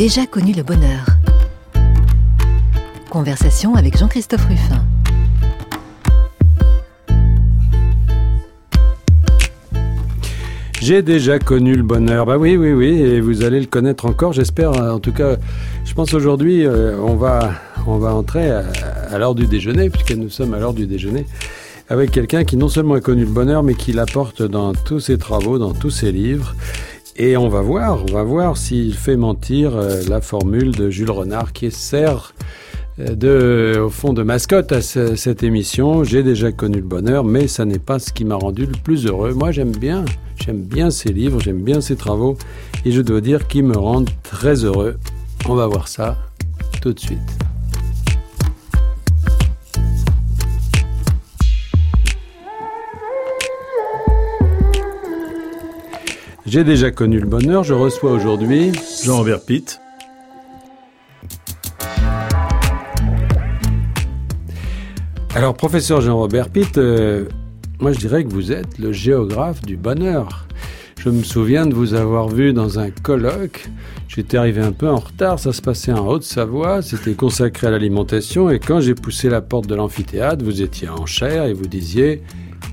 Déjà connu le bonheur. Conversation avec Jean-Christophe Ruffin. J'ai déjà connu le bonheur. Bah oui, oui, oui, et vous allez le connaître encore, j'espère. En tout cas, je pense aujourd'hui, euh, on va, entrer à l'heure du déjeuner, puisque nous sommes à l'heure du déjeuner, avec quelqu'un qui non seulement a connu le bonheur, mais qui l'apporte dans tous ses travaux, dans tous ses livres. Et on va voir, on va voir s'il fait mentir euh, la formule de Jules Renard qui sert euh, de, au fond de mascotte à ce- cette émission. J'ai déjà connu le bonheur, mais ça n'est pas ce qui m'a rendu le plus heureux. Moi, j'aime bien, j'aime bien ces livres, j'aime bien ces travaux, et je dois dire qu'ils me rendent très heureux. On va voir ça tout de suite. J'ai déjà connu le bonheur. Je reçois aujourd'hui Jean-Robert Pitt. Alors, professeur Jean-Robert Pitt, euh, moi je dirais que vous êtes le géographe du bonheur. Je me souviens de vous avoir vu dans un colloque. J'étais arrivé un peu en retard, ça se passait en Haute-Savoie, c'était consacré à l'alimentation, et quand j'ai poussé la porte de l'amphithéâtre, vous étiez en chair et vous disiez,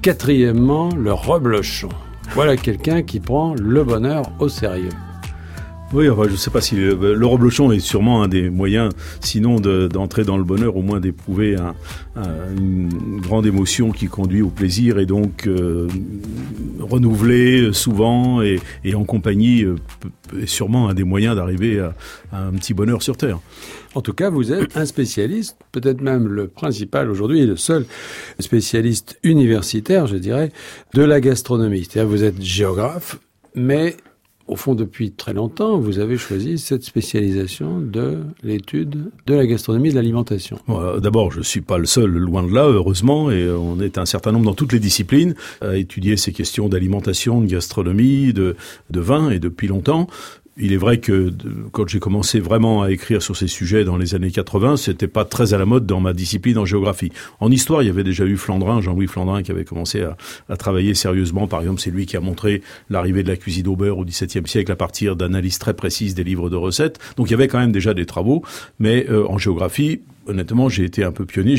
quatrièmement, le reblochon. Voilà quelqu'un qui prend le bonheur au sérieux. Oui, je ne sais pas si le, le reblochon est sûrement un des moyens, sinon de- d'entrer dans le bonheur, au moins d'éprouver un- un- une grande émotion qui conduit au plaisir et donc euh, renouvelé souvent et, en compagnie euh, est sûrement un des moyens d'arriver à un petit bonheur sur Terre. En tout cas, vous êtes un spécialiste, peut-être même le principal aujourd'hui, le seul spécialiste universitaire, je dirais, de la gastronomie. C'est-à-dire, vous êtes géographe, mais au fond, depuis très longtemps, vous avez choisi cette spécialisation de l'étude de la gastronomie et de l'alimentation. Euh, D'abord, je suis pas le seul, loin de là, heureusement, et euh, on est un certain nombre dans toutes les disciplines à étudier ces questions d'alimentation, de gastronomie, de, de vin, et depuis longtemps. Il est vrai que quand j'ai commencé vraiment à écrire sur ces sujets dans les années 80, c'était pas très à la mode dans ma discipline en géographie. En histoire, il y avait déjà eu Flandrin, Jean-Louis Flandrin, qui avait commencé à, travailler sérieusement. Par exemple, c'est lui qui a montré l'arrivée de la cuisine au beurre au XVIIe siècle à partir d'analyses très précises des livres de recettes. Donc il y avait quand même déjà des travaux, mais euh, en géographie, honnêtement, j'ai été un peu pionnier.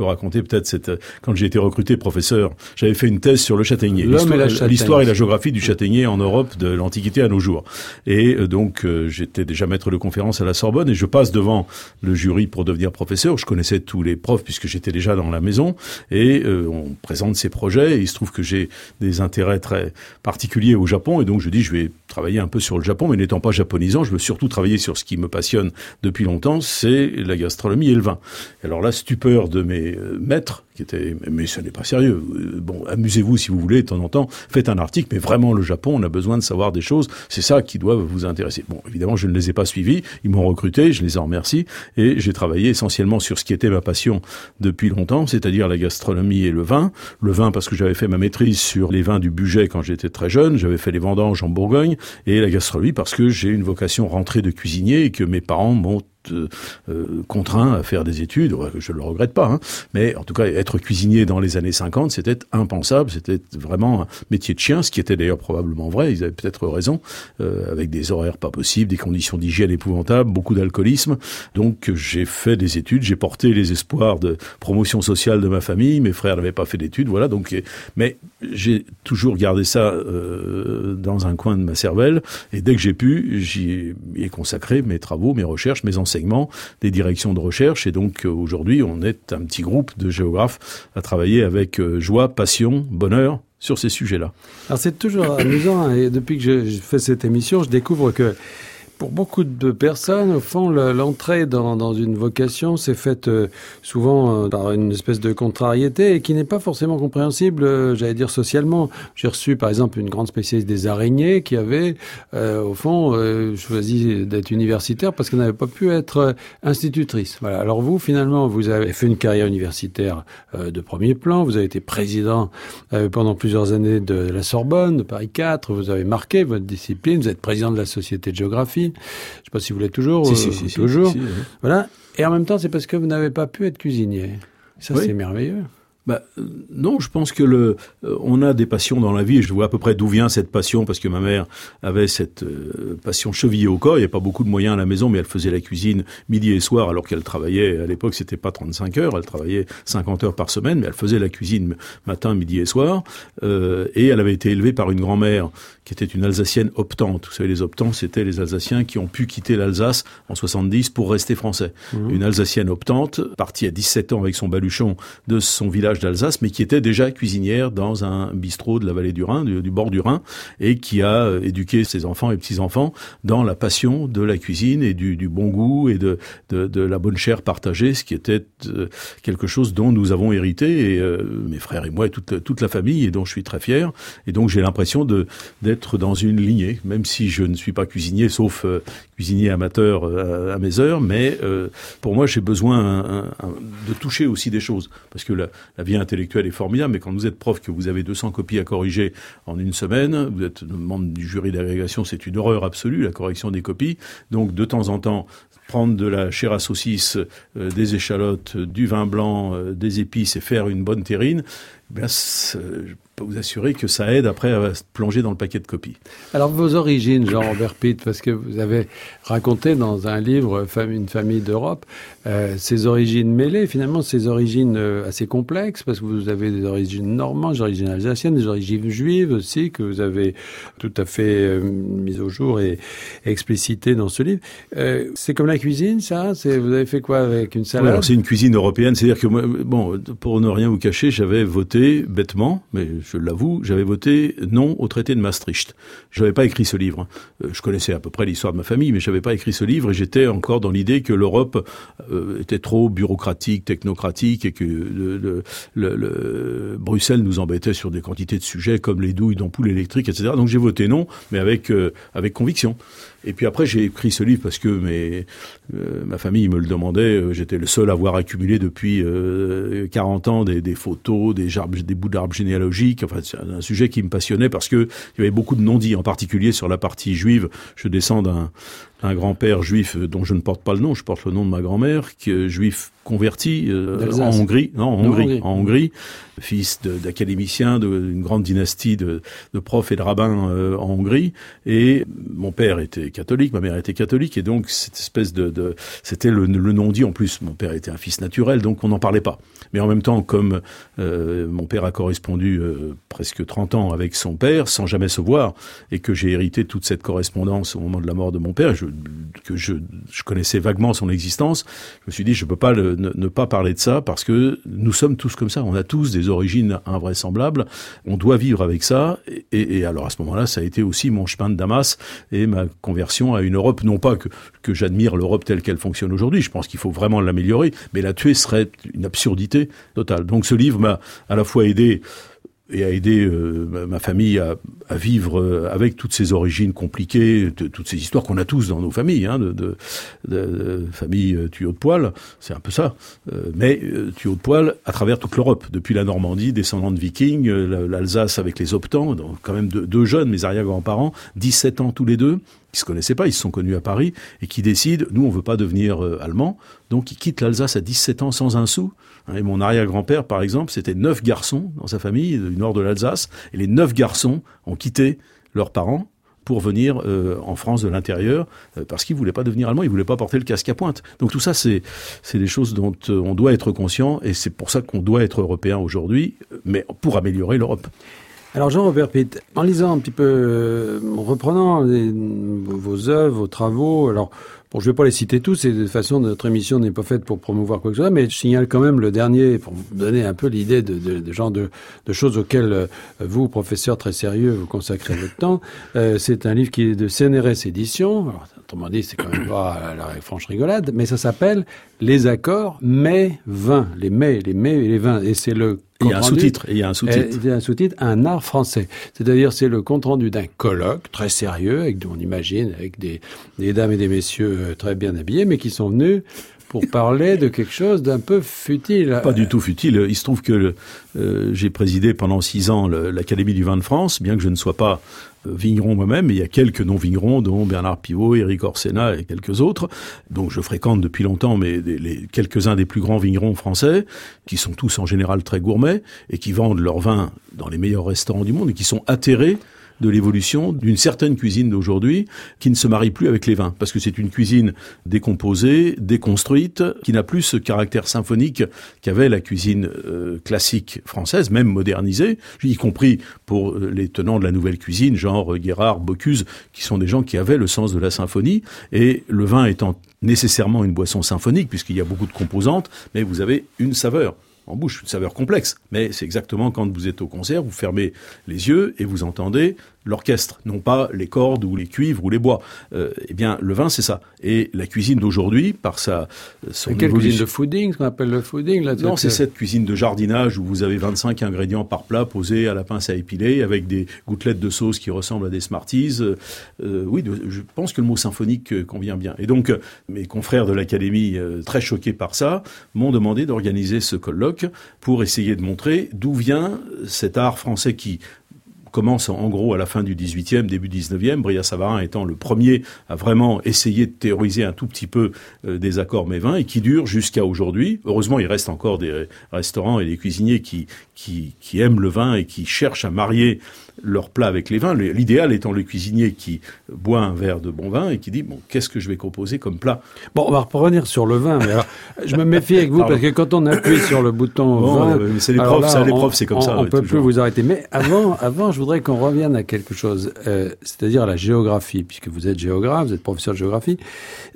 Peux raconter peut-être cette quand j'ai été recruté professeur, j'avais fait une thèse sur le châtaignier, L'homme et l'histoire et la géographie du châtaignier en Europe de l'Antiquité à nos jours. Et euh, donc euh, j'étais déjà maître de conférence à la Sorbonne et je passe devant le jury pour devenir professeur. Je connaissais tous les profs puisque j'étais déjà dans la maison et euh, on présente ses projets. Et il se trouve que j'ai des intérêts très particuliers au Japon et donc je dis je vais travailler un peu sur le Japon, mais n'étant pas japonisant, je veux surtout travailler sur ce qui me passionne depuis longtemps, c'est la gastronomie et le vin. Alors la stupeur de mes euh, maîtres, qui mais ce n'est pas sérieux. Bon, amusez-vous si vous voulez de temps en temps, faites un article, mais vraiment le Japon, on a besoin de savoir des choses. C'est ça qui doit vous intéresser. Bon, évidemment, je ne les ai pas suivis. Ils m'ont recruté, je les en remercie, et j'ai travaillé essentiellement sur ce qui était ma passion depuis longtemps, c'est-à-dire la gastronomie et le vin. Le vin parce que j'avais fait ma maîtrise sur les vins du budget quand j'étais très jeune, j'avais fait les vendanges en Bourgogne, et la gastronomie parce que j'ai une vocation rentrée de cuisinier et que mes parents m'ont euh, euh, contraint à faire des études, je le regrette pas, hein. mais en tout cas cuisinier dans les années 50, c'était impensable, c'était vraiment un métier de chien, ce qui était d'ailleurs probablement vrai, ils avaient peut-être raison, euh, avec des horaires pas possibles, des conditions d'hygiène épouvantables, beaucoup d'alcoolisme, donc j'ai fait des études, j'ai porté les espoirs de promotion sociale de ma famille, mes frères n'avaient pas fait d'études, voilà, donc mais j'ai toujours gardé ça euh, dans un coin de ma cervelle, et dès que j'ai pu, j'y ai consacré mes travaux, mes recherches, mes enseignements, des directions de recherche, et donc euh, aujourd'hui on est un petit groupe de géographes à travailler avec euh, joie, passion, bonheur sur ces sujets-là. Alors c'est toujours amusant, hein, et depuis que je, je fais cette émission, je découvre que pour beaucoup de personnes, au fond, le- l'entrée dans, dans une vocation s'est faite euh, souvent euh, par une espèce de contrariété et qui n'est pas forcément compréhensible, euh, j'allais dire socialement. J'ai reçu par exemple une grande spécialiste des araignées qui avait, euh, au fond, euh, choisi d'être universitaire parce qu'elle n'avait pas pu être institutrice. Voilà. Alors vous, finalement, vous avez fait une carrière universitaire euh, de premier plan, vous avez été président pendant plusieurs années de la Sorbonne, de Paris 4, vous avez marqué votre discipline, vous êtes président de la Société de géographie. Je ne sais pas si vous l'êtes toujours. Si, euh, si, si, toujours. Voilà. Et en même temps, c'est parce que vous n'avez pas pu être cuisinier. Ça, Oui. c'est merveilleux. Bah, euh, non, je pense que le, euh, on a des passions dans la vie. Je vois à peu près d'où vient cette passion parce que ma mère avait cette euh, passion chevillée au corps. Il n'y avait pas beaucoup de moyens à la maison, mais elle faisait la cuisine midi et soir alors qu'elle travaillait. À l'époque, c'était pas 35 heures. Elle travaillait 50 heures par semaine, mais elle faisait la cuisine matin, midi et soir. et elle avait été élevée par une grand-mère qui était une Alsacienne optante. Vous savez, les optants, c'était les Alsaciens qui ont pu quitter l'Alsace en 70 pour rester français. Mmh. Une Alsacienne optante, partie à 17 ans avec son baluchon de son village d'Alsace, mais qui était déjà cuisinière dans un bistrot de la vallée du Rhin, du, bord du Rhin, et qui a euh, éduqué ses enfants et petits-enfants dans la passion de la cuisine et du, bon goût et de, de, la bonne chair partagée, ce qui était euh, quelque chose dont nous avons hérité, euh, mes frères et moi, et toute, toute la famille, et dont je suis très fier. Et donc j'ai l'impression d'être dans une lignée, même si je ne suis pas cuisinier, sauf cuisinier amateur à mes heures, mais pour moi j'ai besoin de toucher aussi des choses, parce que la, vie intellectuelle est formidable, mais quand vous êtes prof, que vous avez 200 copies à corriger en une semaine, vous êtes membre du jury d'agrégation, c'est une horreur absolue, la correction des copies. Donc, de temps en temps, prendre de la chair à saucisse, euh, des échalotes, du vin blanc, euh, des épices et faire une bonne terrine, je vous assurer que ça aide après à plonger dans le paquet de copies. Alors vos origines, Jean-Robert Pitt, parce que vous avez raconté dans un livre Une famille d'Europe, euh, ces origines mêlées, finalement ces origines euh, assez complexes, parce que vous avez des origines normandes, des origines alsaciennes, des origines juives aussi, que vous avez tout à fait euh, mises au jour et, explicité dans ce livre. Euh, c'est comme la cuisine, ça? Vous avez fait quoi avec une salade? C'est une cuisine européenne, c'est-à-dire que, bon, pour ne rien vous cacher, j'avais voté bêtement, mais je l'avoue, j'avais voté non au traité de Maastricht. Je n'avais pas écrit ce livre. Euh, je connaissais à peu près l'histoire de ma famille, mais je n'avais pas écrit ce livre et j'étais encore dans l'idée que l'Europe euh, était trop bureaucratique, technocratique et que le, le, Bruxelles nous embêtait sur des quantités de sujets comme les douilles d'ampoules électriques, etc. Donc j'ai voté non, mais avec, euh, avec conviction. Et puis après, j'ai écrit ce livre parce que mes, euh, ma famille me le demandait. Euh, j'étais le seul à avoir accumulé depuis euh, 40 ans des, des photos, des, des bouts d'arbres généalogiques. Enfin, c'est un sujet qui me passionnait parce que il y avait beaucoup de non-dits, en particulier sur la partie juive. Je descends d'un un grand-père juif dont je ne porte pas le nom, je porte le nom de ma grand-mère, qui est juif converti euh, en Hongrie, non, en Hongrie, en Hongrie, fils d'académicien d'une grande dynastie de, de, profs et de rabbins euh, en Hongrie. Et mon père était catholique, ma mère était catholique, et donc cette espèce de, c'était le, le non-dit en plus. Mon père était un fils naturel, donc on n'en parlait pas. Mais en même temps, comme euh, mon père a correspondu presque 30 ans avec son père, sans jamais se voir, et que j'ai hérité toute cette correspondance au moment de la mort de mon père, que je, je, connaissais vaguement son existence, je me suis dit je peux pas ne, pas parler de ça parce que nous sommes tous comme ça, on a tous des origines invraisemblables, on doit vivre avec ça. Et, et alors à ce moment-là, ça a été aussi mon chemin de Damas et ma conversion à une Europe, non pas que, que j'admire l'Europe telle qu'elle fonctionne aujourd'hui, je pense qu'il faut vraiment l'améliorer, mais la tuer serait une absurdité totale. Donc ce livre m'a à la fois aidé et a aidé euh, ma famille à, à, vivre euh, avec toutes ces origines compliquées, toutes ces histoires qu'on a tous dans nos familles, hein, de, de, de, famille euh, tuyau de poil, c'est un peu ça, mais tuyau de poil à travers toute l'Europe, depuis la Normandie, descendant de vikings, l'Alsace avec les optants, donc quand même deux, jeunes, mes arrière-grands-parents, 17 ans tous les deux, qui se connaissaient pas, ils se sont connus à Paris, et qui décident, nous on veut pas devenir euh, allemands, donc ils quittent l'Alsace à 17 ans sans un sou. Hein, et mon arrière-grand-père, par exemple, c'était neuf garçons dans sa famille du nord de l'Alsace, et les neuf garçons ont quitté leurs parents pour venir euh, en France de l'intérieur euh, parce qu'ils voulaient pas devenir allemands, ils voulaient pas porter le casque à pointe. Donc tout ça, c'est c'est des choses dont on doit être conscient et c'est pour ça qu'on doit être européen aujourd'hui, mais pour améliorer l'Europe. Alors Jean-Robert Pitt, en lisant un petit peu, euh, en reprenant vos œuvres, vos travaux, alors Bon, je vais pas les citer tous, et de toute façon, notre émission n'est pas faite pour promouvoir quoi que ce soit, mais je signale quand même le dernier, pour vous donner un peu l'idée de, de, de, genre de, de, choses auxquelles euh, vous, professeur très sérieux, vous consacrez votre temps. Euh, c'est un livre qui est de CNRS Éditions. Alors, autrement dit, c'est quand même pas la, la franche rigolade, mais ça s'appelle Les accords mais vins, les mais, les mais et les vins. Et c'est le il y a un sous-titre. Il y a un sous-titre. Il y a un sous-titre, un art français. C'est-à-dire, c'est le compte rendu d'un colloque très sérieux, avec, on imagine, avec des, des dames et des messieurs euh, très bien habillés, mais qui sont venus pour parler de quelque chose d'un peu futile. Pas du tout futile. Il se trouve que euh, j'ai présidé pendant six ans l'Académie du vin de France, bien que je ne sois pas euh, vigneron moi-même, il y a quelques non-vignerons, dont Bernard Pivot, Éric Orsena et quelques autres. Donc je fréquente depuis longtemps mais les, quelques-uns des plus grands vignerons français, qui sont tous en général très gourmets, et qui vendent leur vin dans les meilleurs restaurants du monde, et qui sont atterrés de l'évolution d'une certaine cuisine d'aujourd'hui qui ne se marie plus avec les vins, parce que c'est une cuisine décomposée, déconstruite, qui n'a plus ce caractère symphonique qu'avait la cuisine euh, classique française, même modernisée, y compris pour euh, les tenants de la nouvelle cuisine, genre Guérard, Bocuse, qui sont des gens qui avaient le sens de la symphonie, et le vin étant nécessairement une boisson symphonique, puisqu'il y a beaucoup de composantes, mais vous avez une saveur en bouche, une saveur complexe. Mais c'est exactement quand vous êtes au concert, vous fermez les yeux et vous entendez l'orchestre, non pas les cordes ou les cuivres ou les bois. Euh, eh bien, le vin, c'est ça. Et la cuisine d'aujourd'hui, par sa son quelle cuisine de fooding, ce qu'on appelle le fooding là Non, c'est cette cuisine de jardinage où vous avez 25 ingrédients par plat posés à la pince à épiler avec des gouttelettes de sauce qui ressemblent à des Smarties. Euh, euh oui, je pense que le mot symphonique euh, convient bien. Et donc, mes confrères de l'Académie, très choqués par ça, m'ont demandé d'organiser ce colloque pour essayer de montrer d'où vient cet art français qui commence en gros à la fin du 18e, début 19e, Bria Savarin étant le premier à vraiment essayer de théoriser un tout petit peu euh, des accords mévins et qui dure jusqu'à aujourd'hui. Heureusement, il reste encore des restaurants et des cuisiniers qui, qui, qui aiment le vin et qui cherchent à marier leur plat avec les vins. L'idéal étant le cuisinier qui boit un verre de bon vin et qui dit bon qu'est-ce que je vais composer comme plat? Bon, on va revenir sur le vin. Mais alors, je me méfie avec vous parce que quand on appuie sur le bouton vin, euh, c'est les profs, ça, les profs, c'est comme ça. On peut plus vous arrêter. Mais avant, avant, je voudrais qu'on revienne à quelque chose, euh, c'est-à-dire à la géographie, puisque vous êtes géographe, vous êtes professeur de géographie.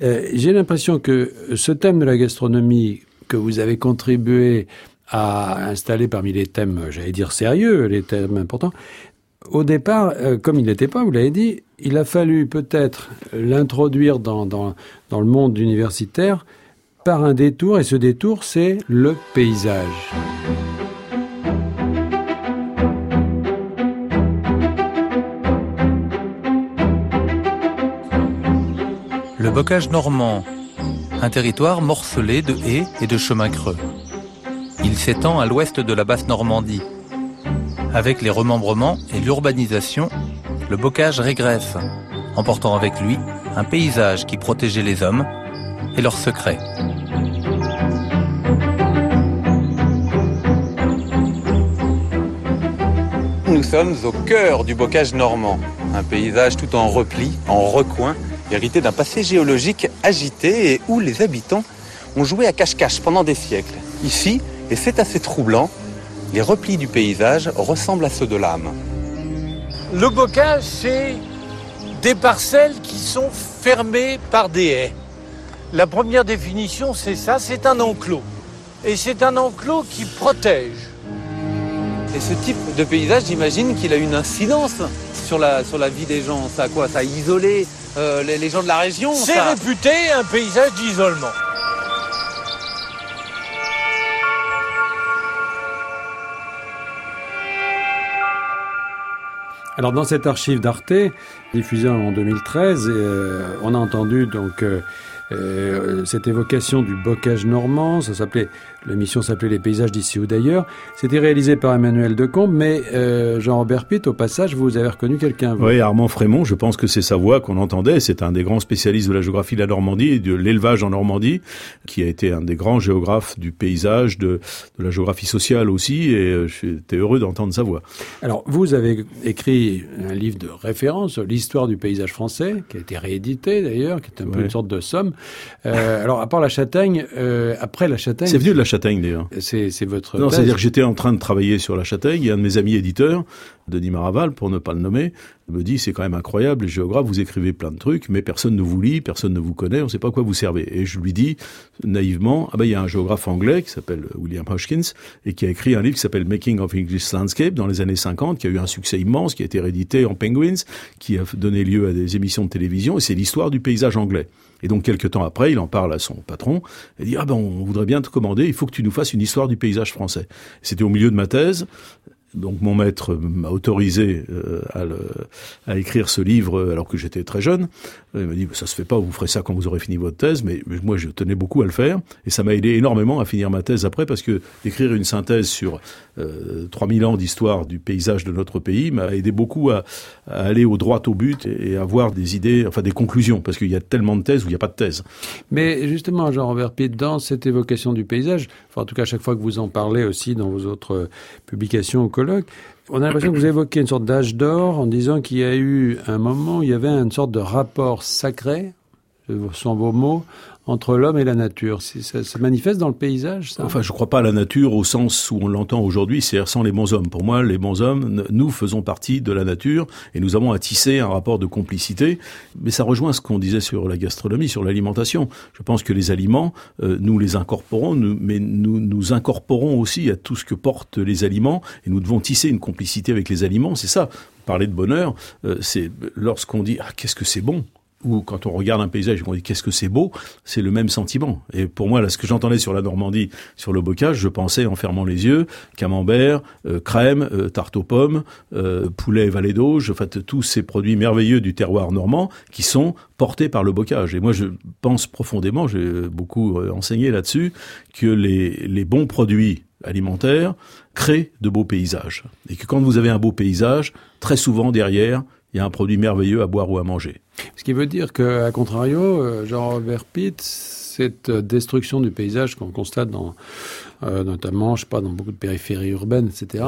Euh, J'ai l'impression que ce thème de la gastronomie que vous avez contribué à installer parmi les thèmes, j'allais dire sérieux, les thèmes importants, au départ, euh, comme il n'était pas, vous l'avez dit, il a fallu peut-être l'introduire dans, dans, dans, le monde universitaire par un détour, et ce détour, c'est le paysage. Bocage normand, un territoire morcelé de haies et de chemins creux. Il s'étend à l'ouest de la basse Normandie, avec les remembrements et l'urbanisation, le bocage régresse, emportant avec lui un paysage qui protégeait les hommes et leurs secrets. Nous sommes au cœur du bocage normand, un paysage tout en repli, en recoin, hérité d'un passé géologique agité et où les habitants ont joué à cache-cache pendant des siècles. Ici, et c'est assez troublant, les replis du paysage ressemblent à ceux de l'âme. Le bocage, c'est des parcelles qui sont fermées par des haies. La première définition, c'est ça, c'est un enclos. Et c'est un enclos qui protège. Et ce type de paysage, j'imagine qu'il a une incidence sur la, sur la vie des gens. Ça a quoi? Ça a isolé euh, les, gens de la région C'est réputé un paysage d'isolement. Alors dans cette archive d'Arte, diffusée en 2013, euh, on a entendu donc euh, euh, cette évocation du bocage normand, ça s'appelait l'émission s'appelait Les paysages d'ici ou d'ailleurs. C'était réalisé par Emmanuel Decombe, mais euh, Jean-Robert Pitt, au passage, vous avez reconnu quelqu'un. Oui, Armand Frémont, je pense que c'est sa voix qu'on entendait. C'est un des grands spécialistes de la géographie de la Normandie et de l'élevage en Normandie, qui a été un des grands géographes du paysage, de, de la géographie sociale aussi, et euh, j'étais heureux d'entendre sa voix. Alors, vous avez écrit un livre de référence, l'histoire du paysage français, qui a été réédité d'ailleurs, qui est un peu une sorte de somme. Euh, alors, à part la châtaigne, euh, après la châtaigne... C'est venu de la châtaigne d'ailleurs. C'est, c'est votre... Non, c'est-à-dire que j'étais en train de travailler sur la châtaigne et un de mes amis éditeurs, Denis Maraval, pour ne pas le nommer, me dit c'est quand même incroyable, les géographes, vous écrivez plein de trucs, mais personne ne vous lit, personne ne vous connaît, on ne sait pas à quoi vous servez. Et je lui dis naïvement, ah ben il y a un géographe anglais qui s'appelle William Hodgkins et qui a écrit un livre qui s'appelle Making of English Landscape dans les années 50, qui a eu un succès immense, qui a été réédité en Penguins, qui a donné lieu à des émissions de télévision, et c'est l'histoire du paysage anglais. Et donc quelques temps après, il en parle à son patron et dit ah ben on voudrait bien te commander, il faut que tu nous fasses une histoire du paysage français. C'était au milieu de ma thèse donc mon maître m'a autorisé euh, à, écrire ce livre alors que j'étais très jeune. Il m'a dit ça se fait pas, vous ferez ça quand vous aurez fini votre thèse, mais, moi je tenais beaucoup à le faire et ça m'a aidé énormément à finir ma thèse après parce que d'écrire une synthèse sur euh, 3000 ans d'histoire du paysage de notre pays m'a aidé beaucoup à, aller au droit au but et, à avoir des idées, enfin des conclusions parce qu'il y a tellement de thèses où il n'y a pas de thèse. Mais justement, Jean-Robert Pitt, dans cette évocation du paysage, enfin en tout cas à chaque fois que vous en parlez aussi dans vos autres publications au on a l'impression que vous évoquez une sorte d'âge d'or en disant qu'il y a eu un moment où il y avait une sorte de rapport sacré, sont vos mots, entre l'homme et la nature. Ça se manifeste dans le paysage, ça? Enfin, je ne crois pas à la nature au sens où on l'entend aujourd'hui, c'est-à-dire sans les bons hommes. Pour moi, les bons hommes, nous faisons partie de la nature et nous avons à tisser un rapport de complicité. Mais ça rejoint ce qu'on disait sur la gastronomie, sur l'alimentation. Je pense que les aliments, euh, nous les incorporons, nous, mais nous nous incorporons aussi à tout ce que portent les aliments et nous devons tisser une complicité avec les aliments. C'est ça. Parler de bonheur, euh, c'est lorsqu'on dit ah qu'est-ce que c'est bon? Ou quand on regarde un paysage et qu'on dit qu'est-ce que c'est beau, c'est le même sentiment. Et pour moi, là, ce que j'entendais sur la Normandie, sur le bocage, je pensais en fermant les yeux, camembert, euh, crème, euh, tarte aux pommes, euh, poulet valet d'auge, en tous ces produits merveilleux du terroir normand qui sont portés par le bocage. Et moi, je pense profondément, j'ai beaucoup enseigné là-dessus, que les, les bons produits alimentaires créent de beaux paysages. Et que quand vous avez un beau paysage, très souvent derrière, il y a un produit merveilleux à boire ou à manger. Ce qui veut dire qu'à contrario, euh, Jean-Robert Pitt, cette destruction du paysage qu'on constate dans, euh, notamment, je sais pas, dans beaucoup de périphéries urbaines, etc.,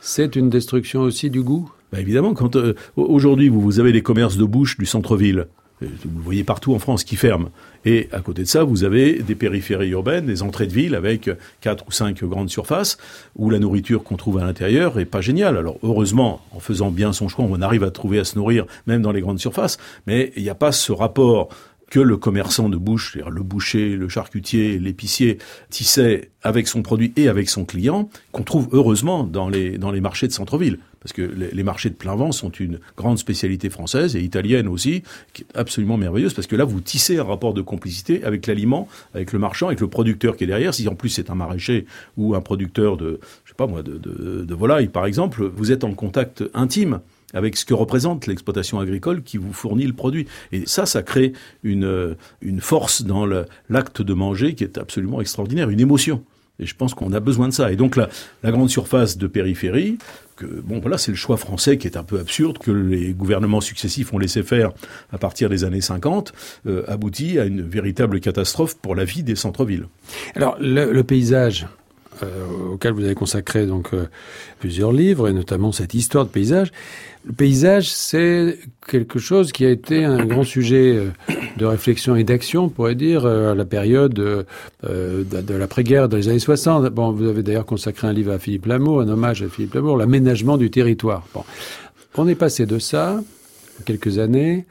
c'est une destruction aussi du goût? Bah Évidemment, quand euh, aujourd'hui vous, vous avez les commerces de bouche du centre-ville, vous voyez partout en France qui ferment. Et à côté de ça, vous avez des périphéries urbaines, des entrées de ville avec quatre ou cinq grandes surfaces où la nourriture qu'on trouve à l'intérieur est pas géniale. Alors heureusement, en faisant bien son choix, on arrive à trouver à se nourrir même dans les grandes surfaces, mais il n'y a pas ce rapport que le commerçant de bouche, le boucher, le charcutier, l'épicier tissait avec son produit et avec son client, qu'on trouve heureusement dans les, dans les marchés de centre-ville. Parce que les, marchés de plein vent sont une grande spécialité française et italienne aussi, qui est absolument merveilleuse, parce que là, vous tissez un rapport de complicité avec l'aliment, avec le marchand, avec le producteur qui est derrière. Si en plus c'est un maraîcher ou un producteur de, je sais pas moi, de, de, de volaille, par exemple, vous êtes en contact intime avec ce que représente l'exploitation agricole qui vous fournit le produit. Et ça, ça crée une force dans l'acte de manger qui est absolument extraordinaire, une émotion. Et je pense qu'on a besoin de ça. Et donc la, la grande surface de périphérie, que, bon voilà, c'est le choix français qui est un peu absurde, que les gouvernements successifs ont laissé faire à partir des années 50, euh, aboutit à une véritable catastrophe pour la vie des centres-villes. Alors le, le paysage, euh, auquel vous avez consacré donc euh, plusieurs livres et notamment cette histoire de paysage. Le paysage, c'est quelque chose qui a été un grand sujet euh, de réflexion et d'action, on pourrait dire, à la période de, l'après-guerre dans les années 60. Bon, vous avez d'ailleurs consacré un livre à Philippe Lamour, un hommage à Philippe Lamour, l'aménagement du territoire. Bon, on est passé de ça, quelques années,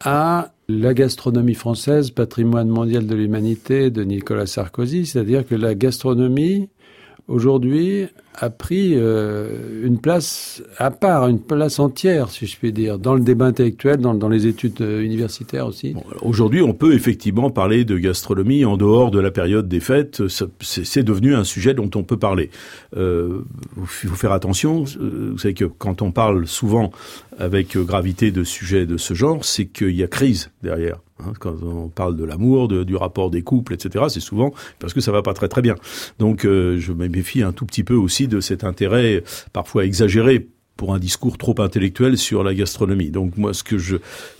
à la gastronomie française, patrimoine mondial de l'humanité de Nicolas Sarkozy, c'est-à-dire que la gastronomie aujourd'hui a pris euh, une place à part, une place entière, si je puis dire, dans le débat intellectuel, dans, les études euh, universitaires aussi. Aujourd'hui, on peut effectivement parler de gastronomie en dehors de la période des fêtes. C'est devenu un sujet dont on peut parler. Euh, faut faire attention. Euh, vous savez que quand on parle souvent avec gravité de sujets de ce genre, c'est qu'il y a crise derrière. Hein, quand on parle de l'amour, du rapport des couples, etc., c'est souvent parce que ça va pas très très bien. Donc euh, je me méfie un tout petit peu aussi de cet intérêt parfois exagéré pour un discours trop intellectuel sur la gastronomie. Donc moi, ce que je,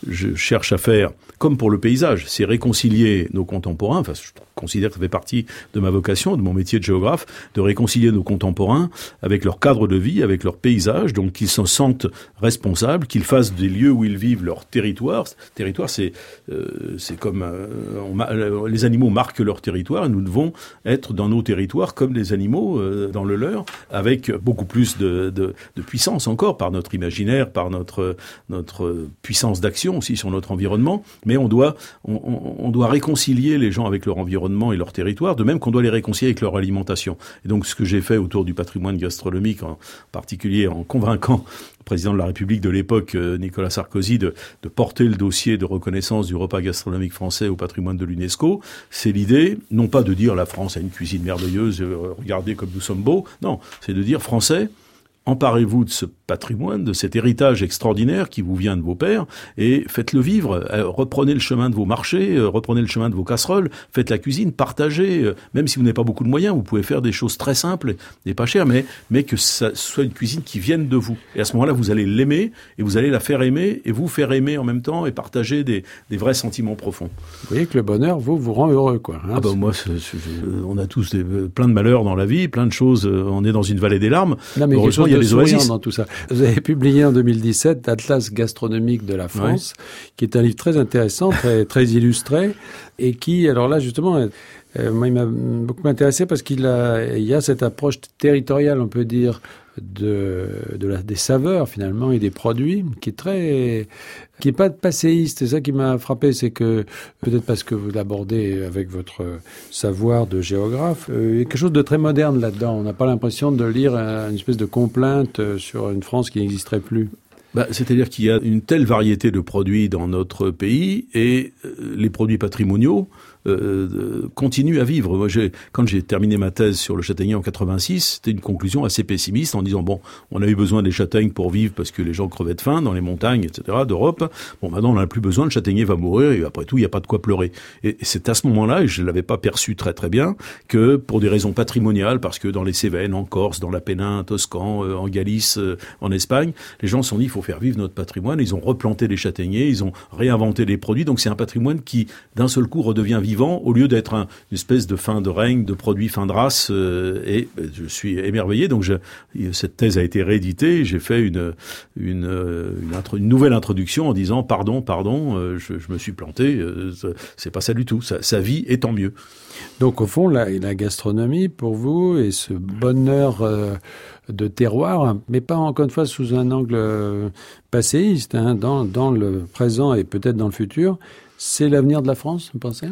je cherche à faire, comme pour le paysage, c'est réconcilier nos contemporains. Enfin, je considère que ça fait partie de ma vocation, de mon métier de géographe, de réconcilier nos contemporains avec leur cadre de vie, avec leur paysage, donc qu'ils s'en sentent responsables, qu'ils fassent des lieux où ils vivent leur territoire. Territoire, c'est euh, c'est comme euh, on, les animaux marquent leur territoire, et nous devons être dans nos territoires comme les animaux euh, dans le leur, avec beaucoup plus de, de, de puissance encore par notre imaginaire, par notre notre puissance d'action aussi sur notre environnement. Mais on doit on, doit réconcilier les gens avec leur environnement et leur territoire, de même qu'on doit les réconcilier avec leur alimentation. Et donc ce que j'ai fait autour du patrimoine gastronomique, en particulier en convainquant le président de la République de l'époque, Nicolas Sarkozy, de, de porter le dossier de reconnaissance du repas gastronomique français au patrimoine de l'UNESCO, c'est l'idée, non pas de dire la France a une cuisine merveilleuse, regardez comme nous sommes beaux, non, c'est de dire français, emparez-vous de ce patrimoine, de cet héritage extraordinaire qui vous vient de vos pères, et faites-le vivre. Euh, reprenez le chemin de vos marchés, euh, reprenez le chemin de vos casseroles, faites la cuisine, partagez. Euh, même si vous n'avez pas beaucoup de moyens, vous pouvez faire des choses très simples et pas chères, mais, mais que ça soit une cuisine qui vienne de vous. Et à ce moment-là, vous allez l'aimer, et vous allez la faire aimer, et vous faire aimer en même temps, et partager des, des vrais sentiments profonds. Vous voyez que le bonheur, vous, vous rend heureux, quoi. Hein. ah ben moi, on a tous des, plein de malheurs dans la vie, plein de choses, on est dans une vallée des larmes. Non, mais Heureusement, il y a des oasis. dans tout ça. Vous avez publié en 2017 Atlas gastronomique de la France, qui est un livre très intéressant, très, très illustré, et qui, alors là, justement, euh, moi, il m'a beaucoup intéressé parce qu'il a, il y a cette approche territoriale, on peut dire, de, des saveurs finalement et des produits qui est très qui est pas passéiste. C'est ça qui m'a frappé c'est que peut-être parce que vous l'abordez avec votre savoir de géographe euh, il y a quelque chose de très moderne là-dedans. On n'a pas l'impression de lire une espèce de complainte sur une France qui n'existerait plus. Bah, C'est-à-dire qu'il y a une telle variété de produits dans notre pays et euh, les produits patrimoniaux euh, euh, continue à vivre. Moi, quand j'ai terminé ma thèse sur le châtaignier en 86, c'était une conclusion assez pessimiste en disant bon, on a eu besoin des châtaignes pour vivre parce que les gens crevaient de faim dans les montagnes, etc. d'Europe. Bon, maintenant on n'a plus besoin, le châtaignier va mourir et après tout, il n'y a pas de quoi pleurer. Et c'est à ce moment-là, et je l'avais pas perçu très très bien, que pour des raisons patrimoniales, parce que dans les Cévennes, en Corse, dans la Pénin, en Toscan, euh, en Galice, en Espagne, les gens se sont dit il faut faire vivre notre patrimoine. Ils ont replanté les châtaigniers, ils ont réinventé les produits. Donc c'est un patrimoine qui d'un seul coup redevient vivant au lieu d'être une espèce de fin de règne, de produit fin de race. Euh, et je suis émerveillé. Donc cette thèse a été rééditée. J'ai fait une, une, nouvelle introduction en disant pardon, pardon, euh, je, me suis planté. Euh, c'est pas ça du tout. Sa, vie est tant mieux. Donc au fond, la, la gastronomie pour vous et ce bonheur de terroir, mais pas encore une fois sous un angle passéiste, hein, dans, dans le présent et peut-être dans le futur, c'est l'avenir de la France, vous pensez?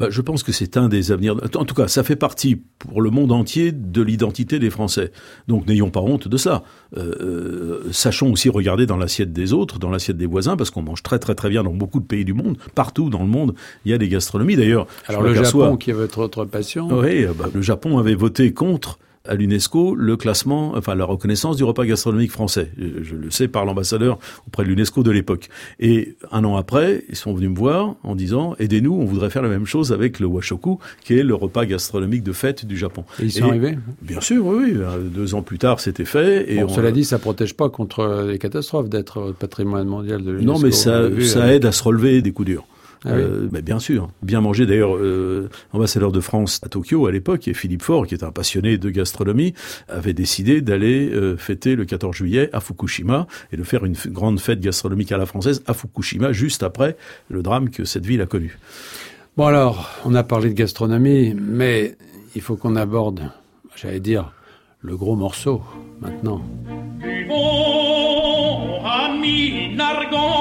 Bah, je pense que c'est un des avenirs. En tout cas, ça fait partie pour le monde entier de l'identité des Français. Donc n'ayons pas honte de ça. Euh, euh, sachons aussi regarder dans l'assiette des autres, dans l'assiette des voisins, parce qu'on mange très très très bien dans beaucoup de pays du monde. Partout dans le monde, il y a des gastronomies. D'ailleurs, alors le Japon qui est votre autre passion. Oui, bah, le Japon avait voté contre à l'UNESCO le classement, enfin la reconnaissance du repas gastronomique français. Je, le sais par l'ambassadeur auprès de l'UNESCO de l'époque. Et un an après, ils sont venus me voir en disant aidez-nous, on voudrait faire la même chose avec le washoku, qui est le repas gastronomique de fête du Japon. Et ils sont arrivés Bien sûr, oui, Deux ans plus tard, c'était fait. Et cela dit, ça protège pas contre les catastrophes d'être patrimoine mondial de l'UNESCO. Non, mais ça, ça euh, aide à se relever des coups durs. Ah euh, mais bien sûr, bien manger. D'ailleurs, euh, ambassadeur de France à Tokyo à l'époque, et Philippe Faure, qui est un passionné de gastronomie, avait décidé d'aller euh, fêter le 14 juillet à Fukushima et de faire une grande fête gastronomique à la française à Fukushima, juste après le drame que cette ville a connu. Bon alors, on a parlé de gastronomie, mais il faut qu'on aborde, j'allais dire, le gros morceau maintenant. amis, la vie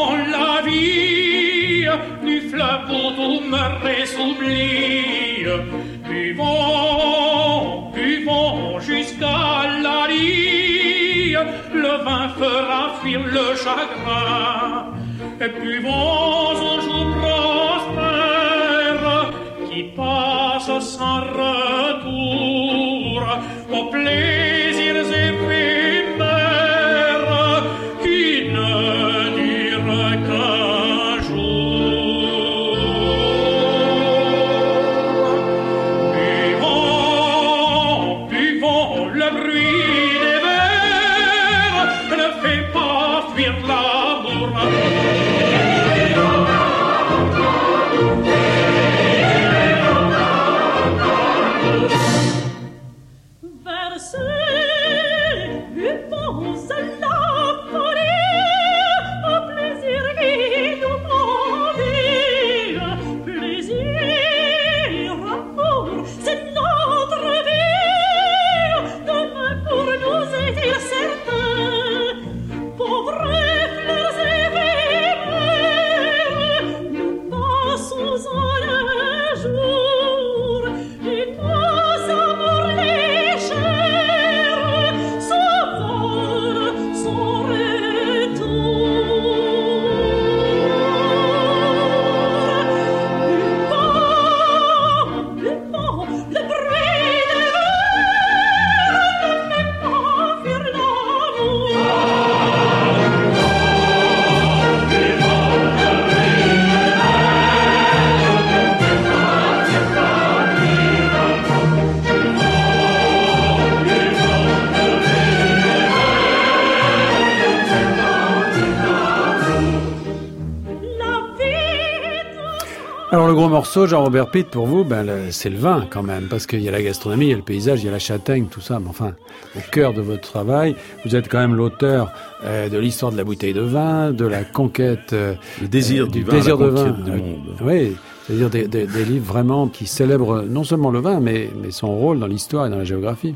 du fleuve où me s'oublie. Buvons, buvons jusqu'à la lie, le vin fera fuir le chagrin. Et buvons au jour prospère qui passe sans retour au plaisir le gros morceau, Jean-Robert Pitt, pour vous, ben, c'est le vin quand même, parce qu'il y a la gastronomie, il y a le paysage, il y a la châtaigne, tout ça. Mais enfin, au cœur de votre travail, vous êtes quand même l'auteur euh, de l'histoire de la bouteille de vin, de la conquête euh, Le désir euh, du, du vin, désir la de vin. du monde. Oui, c'est-à-dire des, des- des livres vraiment qui célèbrent non seulement le vin, mais, mais son rôle dans l'histoire et dans la géographie.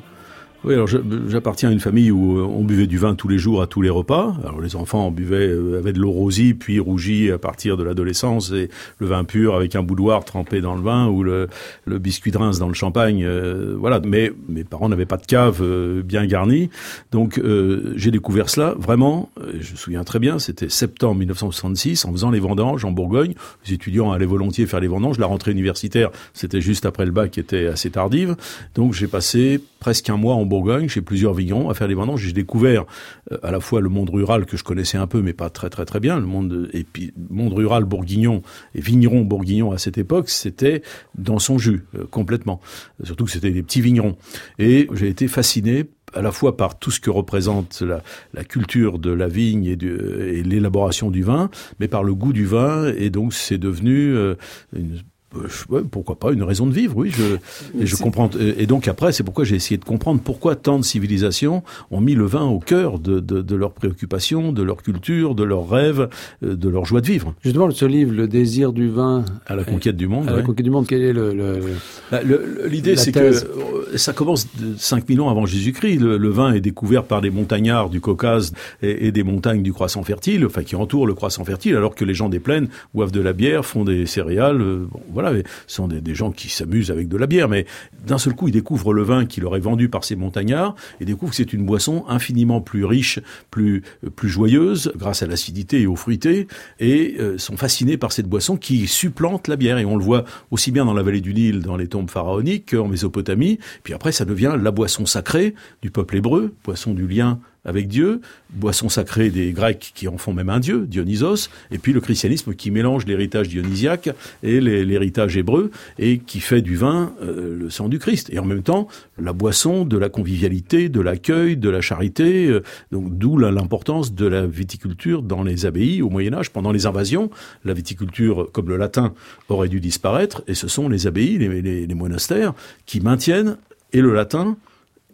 Oui, alors j'appartiens à une famille où euh, on buvait du vin tous les jours à tous les repas. Alors les enfants buvaient euh, avaient de l'eau rosie, puis rougi à partir de l'adolescence, et le vin pur avec un boudoir trempé dans le vin ou le, le biscuit de Reims dans le champagne. euh, voilà. Mais mes parents n'avaient pas de cave euh, bien garnie, donc euh, j'ai découvert cela vraiment. euh, je me souviens très bien. C'était septembre 1966, en faisant les vendanges en Bourgogne. Les étudiants allaient volontiers faire les vendanges. La rentrée universitaire, c'était juste après le bac, qui était assez tardive. Donc j'ai passé presque un mois en Bourgogne, chez plusieurs vignerons, à faire des vendanges. J'ai découvert euh, à la fois le monde rural que je connaissais un peu, mais pas très très très bien, le monde de- et puis monde rural bourguignon et vigneron bourguignon à cette époque, c'était dans son jus euh, complètement. Surtout que c'était des petits vignerons. Et j'ai été fasciné à la fois par tout ce que représente la, la culture de la vigne et, et l'élaboration du vin, mais par le goût du vin. Et donc c'est devenu euh, une euh, ouais, pourquoi pas une raison de vivre, oui. Je, et je comprends. Et donc après, c'est pourquoi j'ai essayé de comprendre pourquoi tant de civilisations ont mis le vin au cœur de, de, de leurs préoccupations, de leur culture, de leurs rêves, euh, de leur joie de vivre. Justement, ce livre, Le désir du vin À la conquête du monde. à la conquête du monde, quel est le... Bah, L'idée, c'est que euh, ça commence de 5000 ans avant Jésus-Christ. Le, le vin est découvert par des montagnards du Caucase et, et des montagnes du croissant fertile, enfin qui entourent le croissant fertile, alors que les gens des plaines boivent de la bière, font des céréales. euh, Bon, voilà, ce sont des, gens qui s'amusent avec de la bière, mais d'un seul coup, ils découvrent le vin qui leur est vendu par ces montagnards et découvrent que c'est une boisson infiniment plus riche, plus plus joyeuse, grâce à l'acidité et aux fruités, et euh, sont fascinés par cette boisson qui supplante la bière. Et on le voit aussi bien dans la vallée du Nil, dans les tombes pharaoniques, qu'en Mésopotamie. Puis après, ça devient la boisson sacrée du peuple hébreu, boisson du lien avec Dieu, boisson sacrée des Grecs qui en font même un dieu, Dionysos, et puis le christianisme qui mélange l'héritage dionysiaque et l'héritage hébreu et qui fait du vin euh, le sang du Christ. Et en même temps, la boisson de la convivialité, de l'accueil, de la charité, euh, d'où l'importance de la viticulture dans les abbayes au Moyen Âge. Pendant les invasions, la viticulture, comme le latin, aurait dû disparaître, et ce sont les abbayes, les- les monastères, qui maintiennent et le latin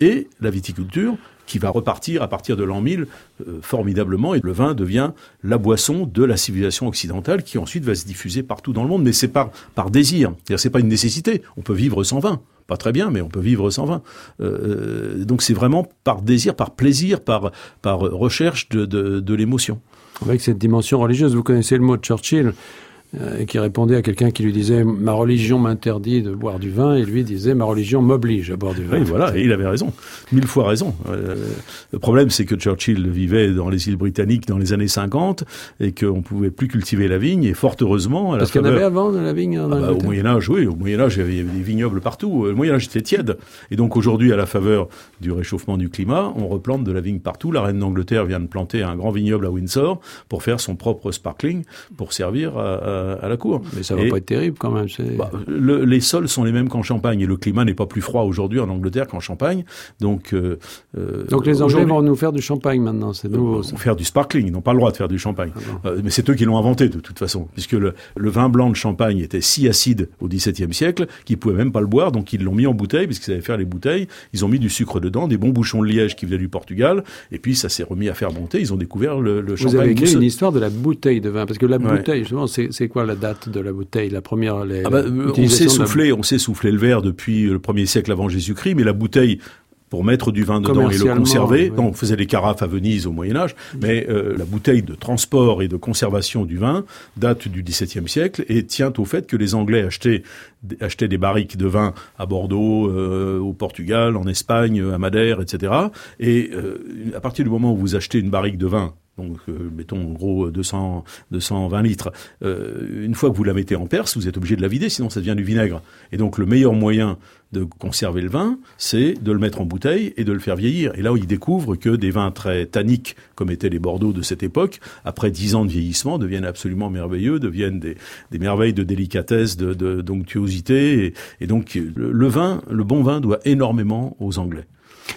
et la viticulture qui va repartir à partir de l'an 1000 euh, formidablement et le vin devient la boisson de la civilisation occidentale qui ensuite va se diffuser partout dans le monde. Mais c'est par par désir c'est-à-dire c'est pas une nécessité. On peut vivre sans vin. Pas très bien mais on peut vivre sans vin. Euh, donc c'est vraiment par désir par plaisir par par recherche de de, de l'émotion. Avec cette dimension religieuse, vous connaissez le mot de Churchill euh, qui répondait à quelqu'un qui lui disait ma religion m'interdit de boire du vin et lui disait ma religion m'oblige à boire du vin. Oui, voilà, et il avait raison, mille fois raison. Euh, le problème, c'est que Churchill vivait dans les îles britanniques dans les années 50 et qu'on pouvait plus cultiver la vigne. Et fort heureusement, à la Parce qu'il y en avait avant de la vigne en Ah bah, au Moyen Âge, oui, au Moyen Âge, il y avait il y avait des vignobles partout. Le Moyen Âge était tiède, et donc aujourd'hui, à la faveur du réchauffement du climat, on replante de la vigne partout. La reine d'Angleterre vient de planter un grand vignoble à Windsor pour faire son propre sparkling pour servir à, à- à la cour. Mais ça va Et- pas être terrible quand même. bah, le- les sols sont les mêmes qu'en Champagne et le climat n'est pas plus froid aujourd'hui en Angleterre qu'en Champagne. Donc, euh, euh, Donc les Anglais vont nous faire du champagne maintenant, c'est nouveau. ça. vont faire du sparkling, ils n'ont pas le droit de faire du champagne. Ah. Euh, mais c'est eux qui l'ont inventé de toute façon, puisque le, le vin blanc de Champagne était si acide au XVIIe siècle qu'ils pouvaient même pas le boire, donc ils l'ont mis en bouteille, puisqu'ils savaient faire les bouteilles. Ils ont mis du sucre dedans, des bons bouchons de liège qui venaient du Portugal, et puis ça s'est remis à fermenter. Ils ont découvert le, le Vous champagne avez écrit une histoire de la bouteille de vin, parce que la Ouais. bouteille, justement, c'est quoi la date de la bouteille La première les, Ah bah, euh, on la- souffler, on le verre depuis le premier siècle avant Jésus-Christ, mais la bouteille pour mettre du vin dedans et le conserver. ouais. Non, on faisait des carafes à Venise au Moyen Âge, mais euh, la bouteille de transport et de conservation du vin date du XVIIe siècle et tient au fait que les Anglais achetaient, achetaient des barriques de vin à Bordeaux, euh, au Portugal, en Espagne, à Madère, etc. Et euh, à partir du moment où vous achetez une barrique de vin donc euh, mettons en gros 200, 220 litres. Euh, une fois que vous la mettez en Perse, vous êtes obligé de la vider, sinon ça devient du vinaigre. Et donc le meilleur moyen de conserver le vin, c'est de le mettre en bouteille et de le faire vieillir. Et là, ils découvrent que des vins très tanniques, comme étaient les Bordeaux de cette époque, après dix ans de vieillissement, deviennent absolument merveilleux, deviennent des, des merveilles de délicatesse, de, de d'onctuosité. Et, et donc le, le vin, le bon vin, doit énormément aux Anglais.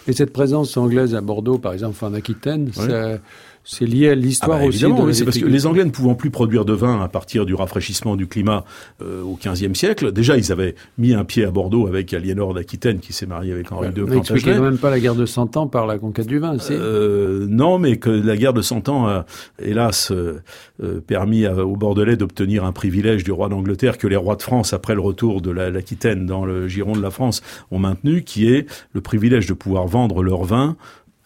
Et cette présence anglaise à Bordeaux, par exemple, en Aquitaine, ça, c'est lié à l'histoire ah bah, aussi. De c'est parce que les Anglais ne pouvant plus produire de vin à partir du rafraîchissement du climat euh, au XVe siècle, déjà ils avaient mis un pied à Bordeaux avec Aliénor d'Aquitaine qui s'est mariée avec Henri II Plantagenet. quand même pas la guerre de Cent Ans par la conquête du vin, euh, Non, mais que la guerre de Cent Ans a, hélas, euh, euh permis aux Bordelais d'obtenir un privilège du roi d'Angleterre que les rois de France, après le retour de l'Aquitaine dans le giron de la France, ont maintenu, qui est le privilège de pouvoir vendre leur vin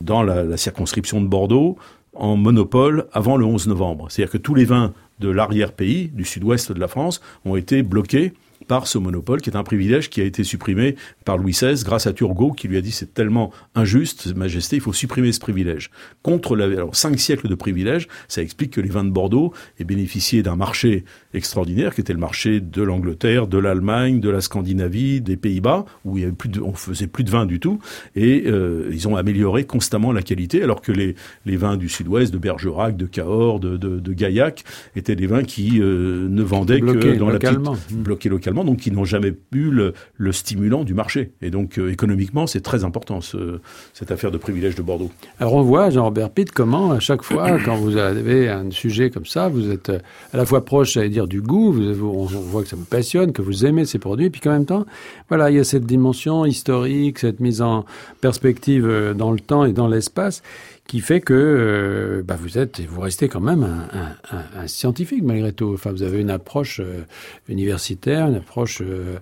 dans la, la circonscription de Bordeaux en monopole avant le 11 novembre. C'est-à-dire que tous les vins de l'arrière-pays, du sud-ouest de la France, ont été bloqués par ce monopole, qui est un privilège qui a été supprimé par Louis XVI grâce à Turgot, qui lui a dit c'est tellement injuste, Majesté, il faut supprimer ce privilège. Contre la, alors cinq siècles de privilèges, ça explique que les vins de Bordeaux aient bénéficié d'un marché extraordinaire, qui était le marché de l'Angleterre, de l'Allemagne, de la Scandinavie, des Pays-Bas, où il y avait plus de, on faisait plus de vin du tout, et euh, ils ont amélioré constamment la qualité, alors que les, les vins du Sud-Ouest, de Bergerac, de Cahors, de, de, de Gaillac, étaient des vins qui euh, ne vendaient que dans localement. la petite, bloqués localement donc qui n'ont jamais eu le, stimulant du marché. Et donc euh, économiquement, c'est très important cette affaire de privilège de Bordeaux. Alors on voit, Jean-Robert Pitt, comment à chaque fois, quand vous avez un sujet comme ça, vous êtes euh, à la fois proche, j'allais dire, du goût, vous, on voit que ça vous passionne, que vous aimez ces produits, puis qu'en même temps, voilà, il y a cette dimension historique, cette mise en perspective euh, dans le temps et dans l'espace qui fait que euh, bah vous êtes, vous restez quand même un, un, un, scientifique malgré tout. Enfin, vous avez une approche euh, universitaire, une approche. Euh,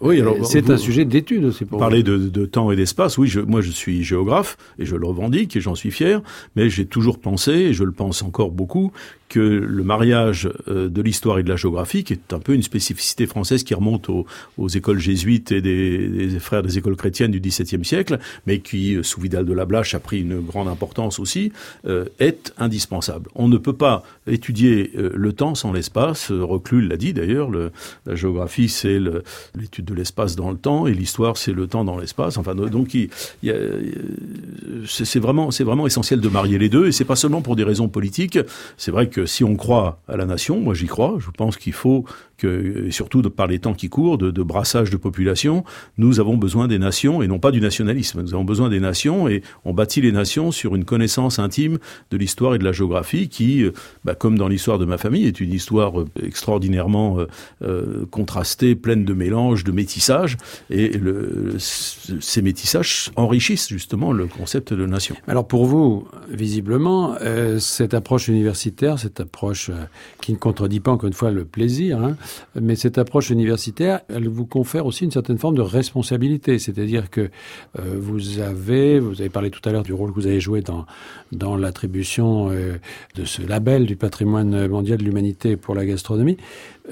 oui, alors c'est un sujet d'étude aussi pour. Parler de, de, temps et d'espace, oui. Je, moi, je suis géographe et je le revendique et j'en suis fier. Mais j'ai toujours pensé, et je le pense encore beaucoup, que le mariage de l'histoire et de la géographie, qui est un peu une spécificité française qui remonte aux, aux écoles jésuites et des, des, frères des écoles chrétiennes du XVIIe siècle, mais qui, sous Vidal de la Blache, a pris une grande importance aussi, euh, est indispensable. On ne peut pas étudier le temps sans l'espace. Reclus l'a dit d'ailleurs, la géographie c'est l'étude de l'espace dans le temps et l'histoire c'est le temps dans l'espace. Enfin, donc c'est vraiment, vraiment essentiel de marier les deux et c'est pas seulement pour des raisons politiques. C'est vrai que si on croit à la nation, moi j'y crois, je pense qu'il faut que, surtout par les temps qui courent, de, de, brassage de population, nous avons besoin des nations et non pas du nationalisme. Nous avons besoin des nations et on bâtit les nations sur une connaissance intime de l'histoire et de la géographie qui, euh, bah, comme dans l'histoire de ma famille, est une histoire euh, extraordinairement euh, euh, contrastée, pleine de mélanges, de métissage. Et le, ces métissages enrichissent justement le concept de nation. Alors pour vous, visiblement, euh, cette approche universitaire, cette approche qui ne contredit pas encore une fois le plaisir, hein, mais cette approche universitaire, elle vous confère aussi une certaine forme de responsabilité. C'est-à-dire que euh, vous avez, vous avez parlé tout à l'heure du rôle que vous avez joué dans, dans l'attribution euh, de ce label du patrimoine mondial de l'humanité pour la gastronomie.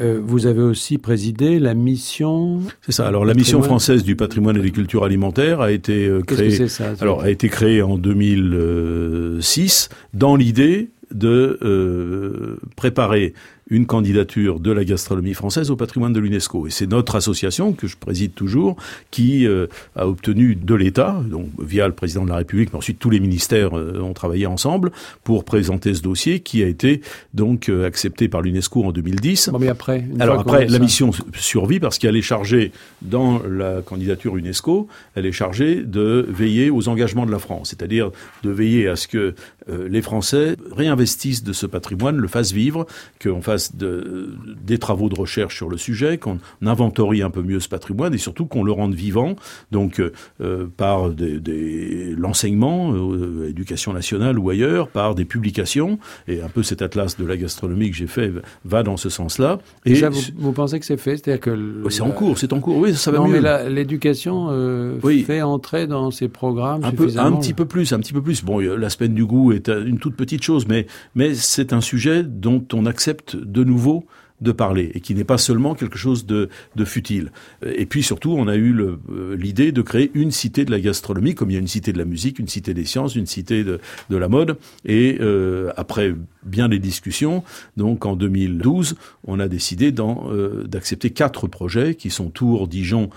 Euh, vous avez aussi présidé la mission. C'est ça. Alors la mission française du patrimoine et des cultures alimentaires a été euh, créée. Que ça, alors a été créée en 2006 dans l'idée de euh, préparer une candidature de la gastronomie française au patrimoine de l'UNESCO. Et c'est notre association, que je préside toujours, qui euh, a obtenu de l'État, donc via le président de la République, mais ensuite tous les ministères euh, ont travaillé ensemble pour présenter ce dossier qui a été donc euh, accepté par l'UNESCO en 2010. Bon, mais après, Alors après, la mission survit parce qu'elle est chargée, dans la candidature UNESCO, elle est chargée de veiller aux engagements de la France, c'est-à-dire de veiller à ce que les Français réinvestissent de ce patrimoine, le fassent vivre, qu'on fasse de, des travaux de recherche sur le sujet, qu'on inventorie un peu mieux ce patrimoine et surtout qu'on le rende vivant, donc euh, euh par des, des l'enseignement, euh, éducation nationale ou ailleurs, par des publications. Et un peu cet atlas de la gastronomie que j'ai fait va dans ce sens-là. Et Déjà, vous, vous, pensez que c'est fait C'est-à-dire que c'est en cours, c'est en cours. Oui, ça va non, mieux. mais l'éducation euh, oui. fait entrer dans ces programmes un peu, un petit peu plus, un petit peu plus. Bon, la semaine du goût est une toute petite chose, mais mais c'est un sujet dont on accepte de nouveau de parler et qui n'est pas seulement quelque chose de, futile. Et puis surtout, on a eu euh, l'idée de créer une cité de la gastronomie, comme il y a une cité de la musique, une cité des sciences, une cité de, la mode. Et euh, après bien des discussions, donc en 2012, on a décidé euh, d'accepter quatre projets qui sont Tours, Dijon,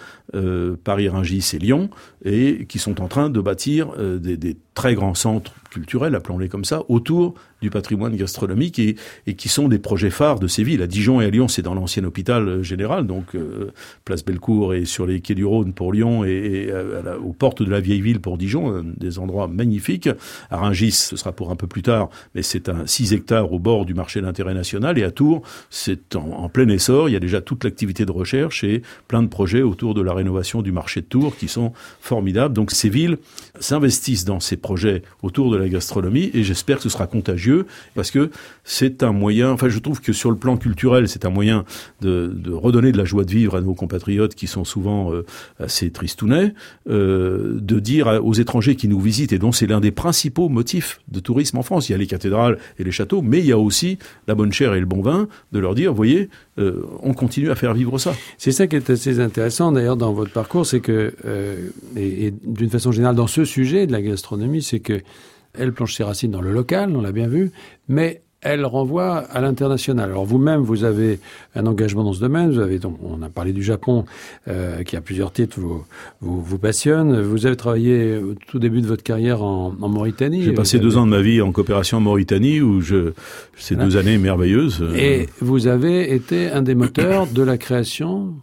Paris, Rungis et Lyon, et qui sont en train de bâtir des, très grands centres culturels, appelons-les comme ça, autour du patrimoine gastronomique et, qui sont des projets phares de ces villes. À Dijon et à Lyon, c'est dans l'ancien hôpital euh, général, donc euh, place Bellecour et sur les quais du Rhône pour Lyon et, et aux portes de la vieille ville pour Dijon, des endroits magnifiques. À Rungis, ce sera pour un peu plus tard, mais c'est un 6 hectares au bord du marché d'intérêt national. Et à Tours, c'est en, en, plein essor. Il y a déjà toute l'activité de recherche et plein de projets autour de la rénovation du marché de Tours qui sont formidables. Donc ces villes s'investissent dans ces projets autour de la gastronomie et j'espère que ce sera contagieux parce que c'est un moyen, enfin je trouve que sur le plan culturel, c'est un moyen de, redonner de la joie de vivre à nos compatriotes qui sont souvent euh, assez tristounets, euh, de dire aux étrangers qui nous visitent et dont c'est l'un des principaux motifs de tourisme en France, il y a les cathédrales et les châteaux, mais il y a aussi la bonne chair et le bon vin, de leur dire, voyez, euh, on continue à faire vivre ça. C'est ça qui est assez intéressant d'ailleurs dans votre parcours, c'est que, et d'une façon générale dans ce sujet de la gastronomie, c'est que elle plonge ses racines dans le local, on l'a bien vu, mais elle renvoie à l'international. Alors vous-même, vous avez un engagement dans ce domaine. Vous avez donc, on a parlé du Japon, euh, qui a plusieurs titres, vous, vous, vous passionne. Vous avez travaillé au tout début de votre carrière en, en Mauritanie. J'ai passé deux ans de ma vie en coopération en Mauritanie, où je, ces voilà. deux années merveilleuses. Et vous avez été un des moteurs de la création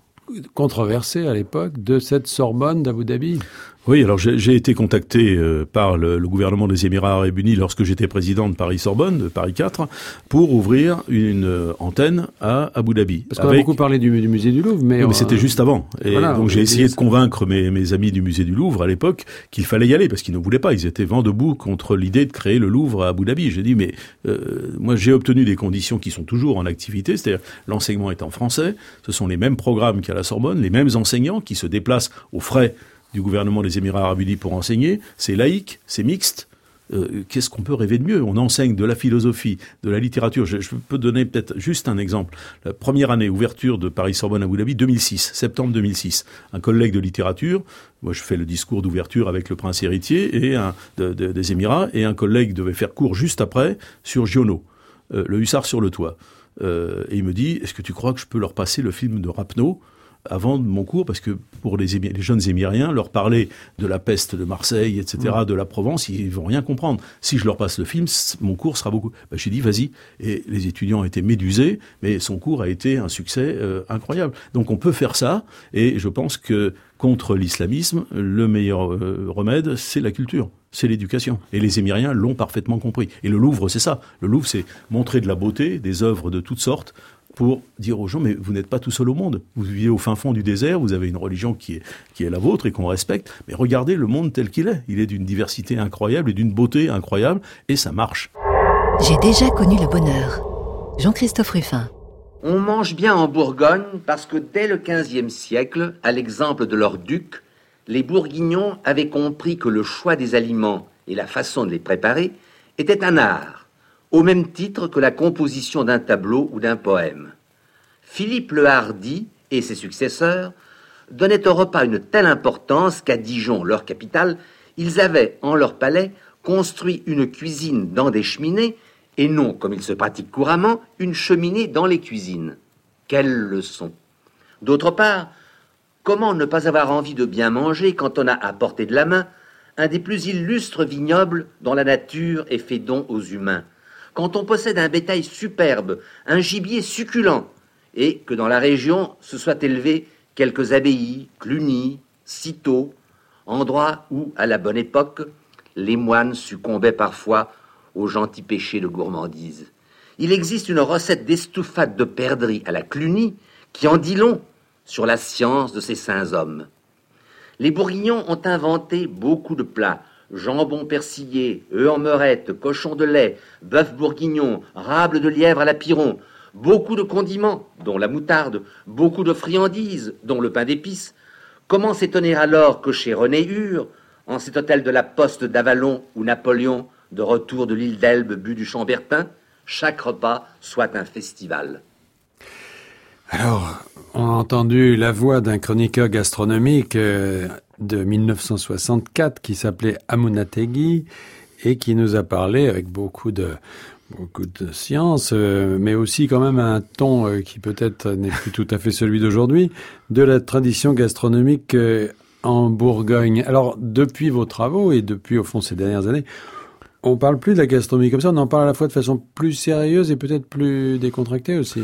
controversée à l'époque de cette Sorbonne d'Abu Dhabi. Oui, alors j'ai été contacté euh, par le, le, gouvernement des Émirats arabes unis lorsque j'étais président de Paris-Sorbonne, de Paris 4, pour ouvrir une euh, antenne à Abu Dhabi. Parce qu'on avec... a beaucoup parlé du, du, musée du Louvre, mais... Oui, mais c'était juste avant. Et voilà, donc j'ai essayé de convaincre mes, mes, amis du musée du Louvre à l'époque qu'il fallait y aller, parce qu'ils ne voulaient pas. Ils étaient vent debout contre l'idée de créer le Louvre à Abu Dhabi. J'ai dit, mais euh, moi j'ai obtenu des conditions qui sont toujours en activité, c'est-à-dire l'enseignement est en français, ce sont les mêmes programmes qu'à la Sorbonne, les mêmes enseignants qui se déplacent aux frais du gouvernement des Émirats arabes unis pour enseigner, c'est laïque, c'est mixte. Euh, Qu'est-ce qu'on peut rêver de mieux? On enseigne de la philosophie, de la littérature. Je, peux donner peut-être juste un exemple. La première année, ouverture de Paris-Sorbonne à Abu Dhabi, 2006, septembre 2006. Un collègue de littérature, moi je fais le discours d'ouverture avec le prince héritier et des Émirats, et un collègue devait faire cours juste après sur Giono, euh, le hussard sur le toit. Euh, et il me dit, est-ce que tu crois que je peux leur passer le film de Rapneau? Avant mon cours, parce que pour les, les, jeunes émiriens, leur parler de la peste de Marseille, etc., mmh. de la Provence, ils vont rien comprendre. Si je leur passe le film, mon cours sera beaucoup. Ben, J'ai dit, vas-y. Et les étudiants étaient médusés, mais son cours a été un succès euh, incroyable. Donc on peut faire ça, et je pense que contre l'islamisme, le meilleur euh, remède, c'est la culture c'est l'éducation. Et les Émiriens l'ont parfaitement compris. Et le Louvre, c'est ça. Le Louvre, c'est montrer de la beauté, des œuvres de toutes sortes, pour dire aux gens, mais vous n'êtes pas tout seul au monde. Vous vivez au fin fond du désert, vous avez une religion qui est, qui est la vôtre et qu'on respecte, mais regardez le monde tel qu'il est. Il est d'une diversité incroyable et d'une beauté incroyable, et ça marche. J'ai déjà connu le bonheur. Jean-Christophe Ruffin. On mange bien en Bourgogne parce que dès le XVe siècle, à l'exemple de leur duc, les Bourguignons avaient compris que le choix des aliments et la façon de les préparer était un art, au même titre que la composition d'un tableau ou d'un poème. Philippe le Hardi et ses successeurs donnaient au repas une telle importance qu'à Dijon, leur capitale, ils avaient, en leur palais, construit une cuisine dans des cheminées, et non, comme il se pratique couramment, une cheminée dans les cuisines. Quelle leçon D'autre part, Comment ne pas avoir envie de bien manger quand on a à portée de la main un des plus illustres vignobles dont la nature est fait don aux humains? Quand on possède un bétail superbe, un gibier succulent, et que dans la région se soient élevées quelques abbayes, Cluny, Cîteaux, endroits où, à la bonne époque, les moines succombaient parfois aux gentils péchés de gourmandise. Il existe une recette d'estouffade de perdrix à la Cluny qui en dit long sur la science de ces saints hommes. Les Bourguignons ont inventé beaucoup de plats, jambon persillé, œufs en meurette, cochon de lait, bœuf bourguignon, rable de lièvre à la piron, beaucoup de condiments, dont la moutarde, beaucoup de friandises, dont le pain d'épices. Comment s'étonner alors que chez René Hure, en cet hôtel de la Poste d'Avalon ou Napoléon, de retour de l'île d'Elbe, but du Chambertin, chaque repas soit un festival alors, on a entendu la voix d'un chroniqueur gastronomique euh, de 1964 qui s'appelait Amunategui et qui nous a parlé avec beaucoup de beaucoup de science, euh, mais aussi quand même un ton euh, qui peut-être n'est plus tout à fait celui d'aujourd'hui, de la tradition gastronomique en Bourgogne. Alors, depuis vos travaux et depuis, au fond, ces dernières années, On parle plus de la gastronomie comme ça, on en parle à la fois de façon plus sérieuse et peut-être plus décontractée aussi.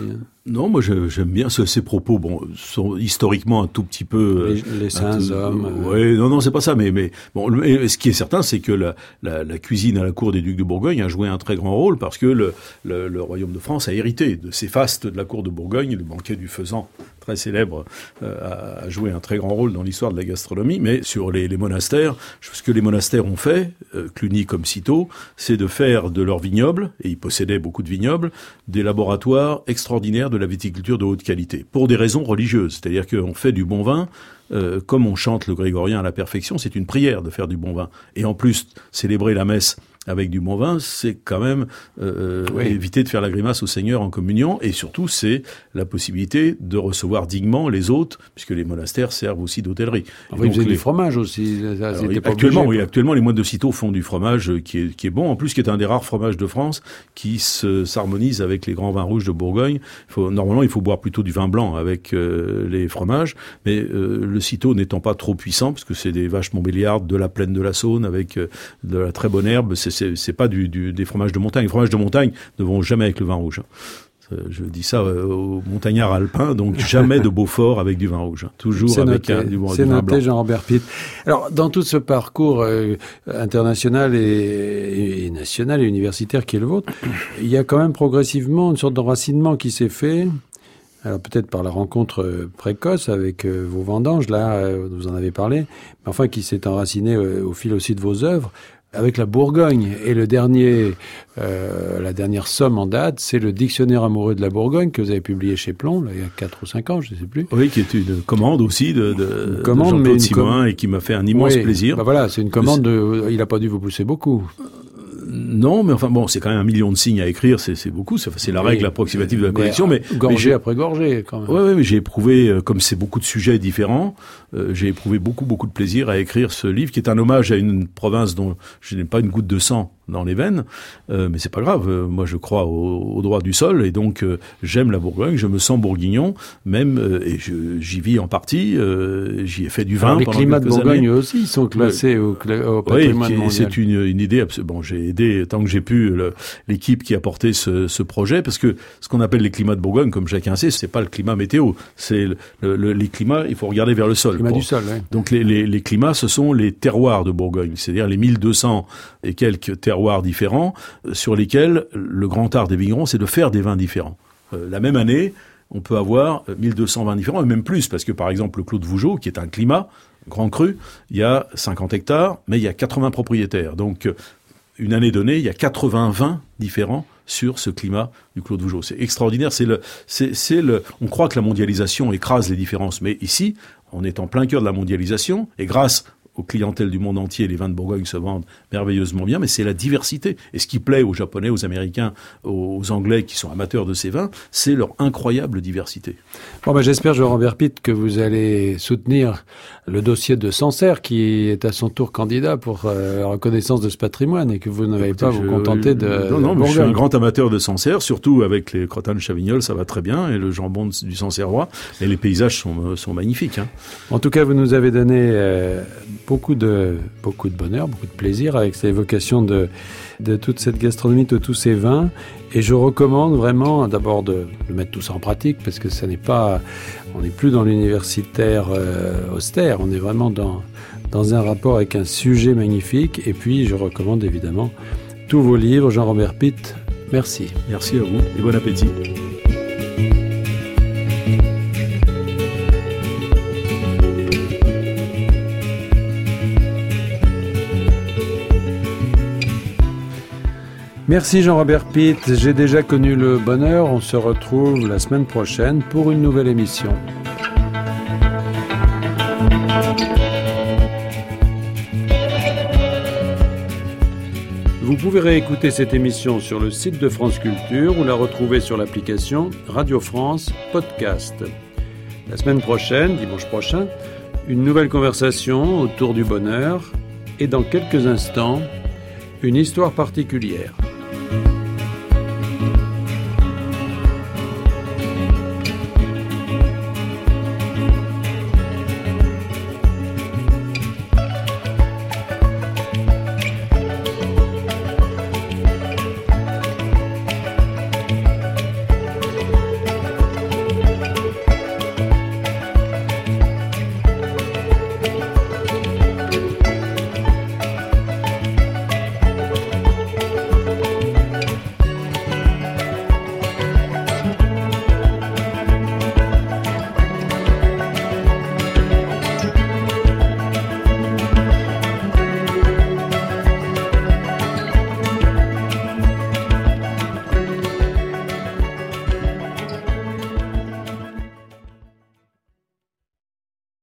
Non, moi j'aime bien ce, ces propos. Bon, sont historiquement un tout petit peu les, les saints hommes. Euh, oui, non, non, c'est pas ça. Mais mais bon, le, ce qui est certain, c'est que la, la, la, cuisine à la cour des ducs de Bourgogne a joué un très grand rôle parce que le, le, le royaume de France a hérité de ces fastes de la cour de Bourgogne, le banquet du faisan très célèbre, euh, a joué un très grand rôle dans l'histoire de la gastronomie. Mais sur les, les monastères, ce que les monastères ont fait, euh, Cluny comme Cîteaux, c'est de faire de leurs vignobles, et ils possédaient beaucoup de vignobles, des laboratoires extraordinaires de la viticulture de haute qualité, pour des raisons religieuses. C'est-à-dire qu'on fait du bon vin, euh, comme on chante le grégorien à la perfection, c'est une prière de faire du bon vin. Et en plus, célébrer la messe avec du bon vin, c'est quand même euh, oui. éviter de faire la grimace au Seigneur en communion, et surtout c'est la possibilité de recevoir dignement les hôtes, puisque les monastères servent aussi d'hôtellerie. Ah, vous les... du fromage aussi. Ça, Alors, oui, actuellement, oui, actuellement, les moines de Cîteaux font du fromage qui est, qui est bon, en plus qui est un des rares fromages de France qui s'harmonise avec les grands vins rouges de Bourgogne. Il faut, normalement, il faut boire plutôt du vin blanc avec euh, les fromages, mais euh, le Cîteau n'étant pas trop puissant, parce que c'est des vaches montbéliardes de la plaine de la Saône avec euh, de la très bonne herbe, c'est c'est pas du, du, des fromages de montagne. Les fromages de montagne ne vont jamais avec le vin rouge. Je dis ça aux montagnards alpins, donc jamais de Beaufort avec du vin rouge. Toujours avec noté, un, du, C'est du vin noté, blanc. Jean-Robert Pitt. Alors, dans tout ce parcours euh, international et, et, national et universitaire qui est le vôtre, il y a quand même progressivement une sorte d'enracinement qui s'est fait. Alors peut-être par la rencontre précoce avec euh, vos vendanges, là, euh, vous en avez parlé, mais enfin qui s'est enraciné euh, au fil aussi de vos œuvres avec la Bourgogne. Et le dernier, euh, la dernière somme en date, c'est le Dictionnaire amoureux de la Bourgogne que vous avez publié chez Plomb, là, il y a 4 ou 5 ans, je ne sais plus. Oui, qui est une commande aussi de, de, commande, de Jean-Claude Simonin com... et qui m'a fait un immense oui, plaisir. Bah voilà, c'est une commande de, il n'a pas dû vous pousser beaucoup. Non, mais enfin bon, c'est quand même un million de signes à écrire, c'est beaucoup, c'est la règle oui, approximative de la collection. Mais, gorgée mais après gorgée, quand même. Oui, ouais, mais j'ai éprouvé, euh, comme c'est beaucoup de sujets différents, euh, j'ai éprouvé beaucoup, beaucoup de plaisir à écrire ce livre, qui est un hommage à une province dont je n'ai pas une goutte de sang dans les veines, euh, mais c'est pas grave. Euh, moi, je crois au, au, droit du sol et donc euh, j'aime la Bourgogne. Je me sens bourguignon, même euh, et j'y vis en partie. j'y ai fait du vin. Alors, les pendant climats de Bourgogne années. aussi sont classés au, au patrimoine oui. C'est une, une idée. Bon, j'ai aidé tant que j'ai pu l'équipe qui a porté ce, ce, projet, parce que ce qu'on appelle les climats de Bourgogne, comme chacun sait, c'est pas le climat météo. C'est le, le, les climats. Il faut regarder vers le sol. Le climat pour, du sol. Donc les, les, les climats, ce sont les terroirs de Bourgogne, c'est-à-dire les 1200 et quelques terroirs différents sur lesquels le grand art des vignerons, c'est de faire des vins différents. Euh, la même année, on peut avoir 1200 vins différents, et même plus, parce que par exemple le Clos de Vougeot, qui est un climat grand cru, il y a 50 hectares, mais il y a 80 propriétaires. Donc une année donnée, il y a 80 vins différents sur ce climat du Clos de Vougeot. C'est extraordinaire. C'est le, c'est, le, on croit que la mondialisation écrase les différences, mais ici, on est en plein cœur de la mondialisation, et grâce aux clientèles du monde entier, les vins de Bourgogne se vendent merveilleusement bien, mais c'est la diversité. Et ce qui plaît aux Japonais, aux Américains, aux Anglais qui sont amateurs de ces vins, c'est leur incroyable diversité. Bon, ben, j'espère, Jean-Robert Pitt, que vous allez soutenir le dossier de Sancerre, qui est à son tour candidat pour euh, la reconnaissance de ce patrimoine, et que vous n'allez pas je, vous contenter de. Non, non, de mais je suis un grand amateur de Sancerre, surtout avec les crottins de Chavignol, ça va très bien, et le jambon du Sancerrois, et les paysages sont, sont magnifiques. Hein. En tout cas, vous nous avez donné euh, beaucoup de, beaucoup de bonheur, beaucoup de plaisir avec cette évocation de, de toute cette gastronomie, de tous ces vins. Et je recommande vraiment d'abord de, mettre tout ça en pratique parce que ça n'est pas, on n'est plus dans l'universitaire euh, austère, on est vraiment dans, dans un rapport avec un sujet magnifique. Et puis, je recommande évidemment tous vos livres. Jean-Robert Pitt, merci. Merci à vous et bon appétit. Merci Jean-Robert Pitt, j'ai déjà connu le bonheur, on se retrouve la semaine prochaine pour une nouvelle émission. Vous pouvez réécouter cette émission sur le site de France Culture ou la retrouver sur l'application Radio France Podcast. La semaine prochaine, dimanche prochain, une nouvelle conversation autour du bonheur et dans quelques instants, une histoire particulière. Bye.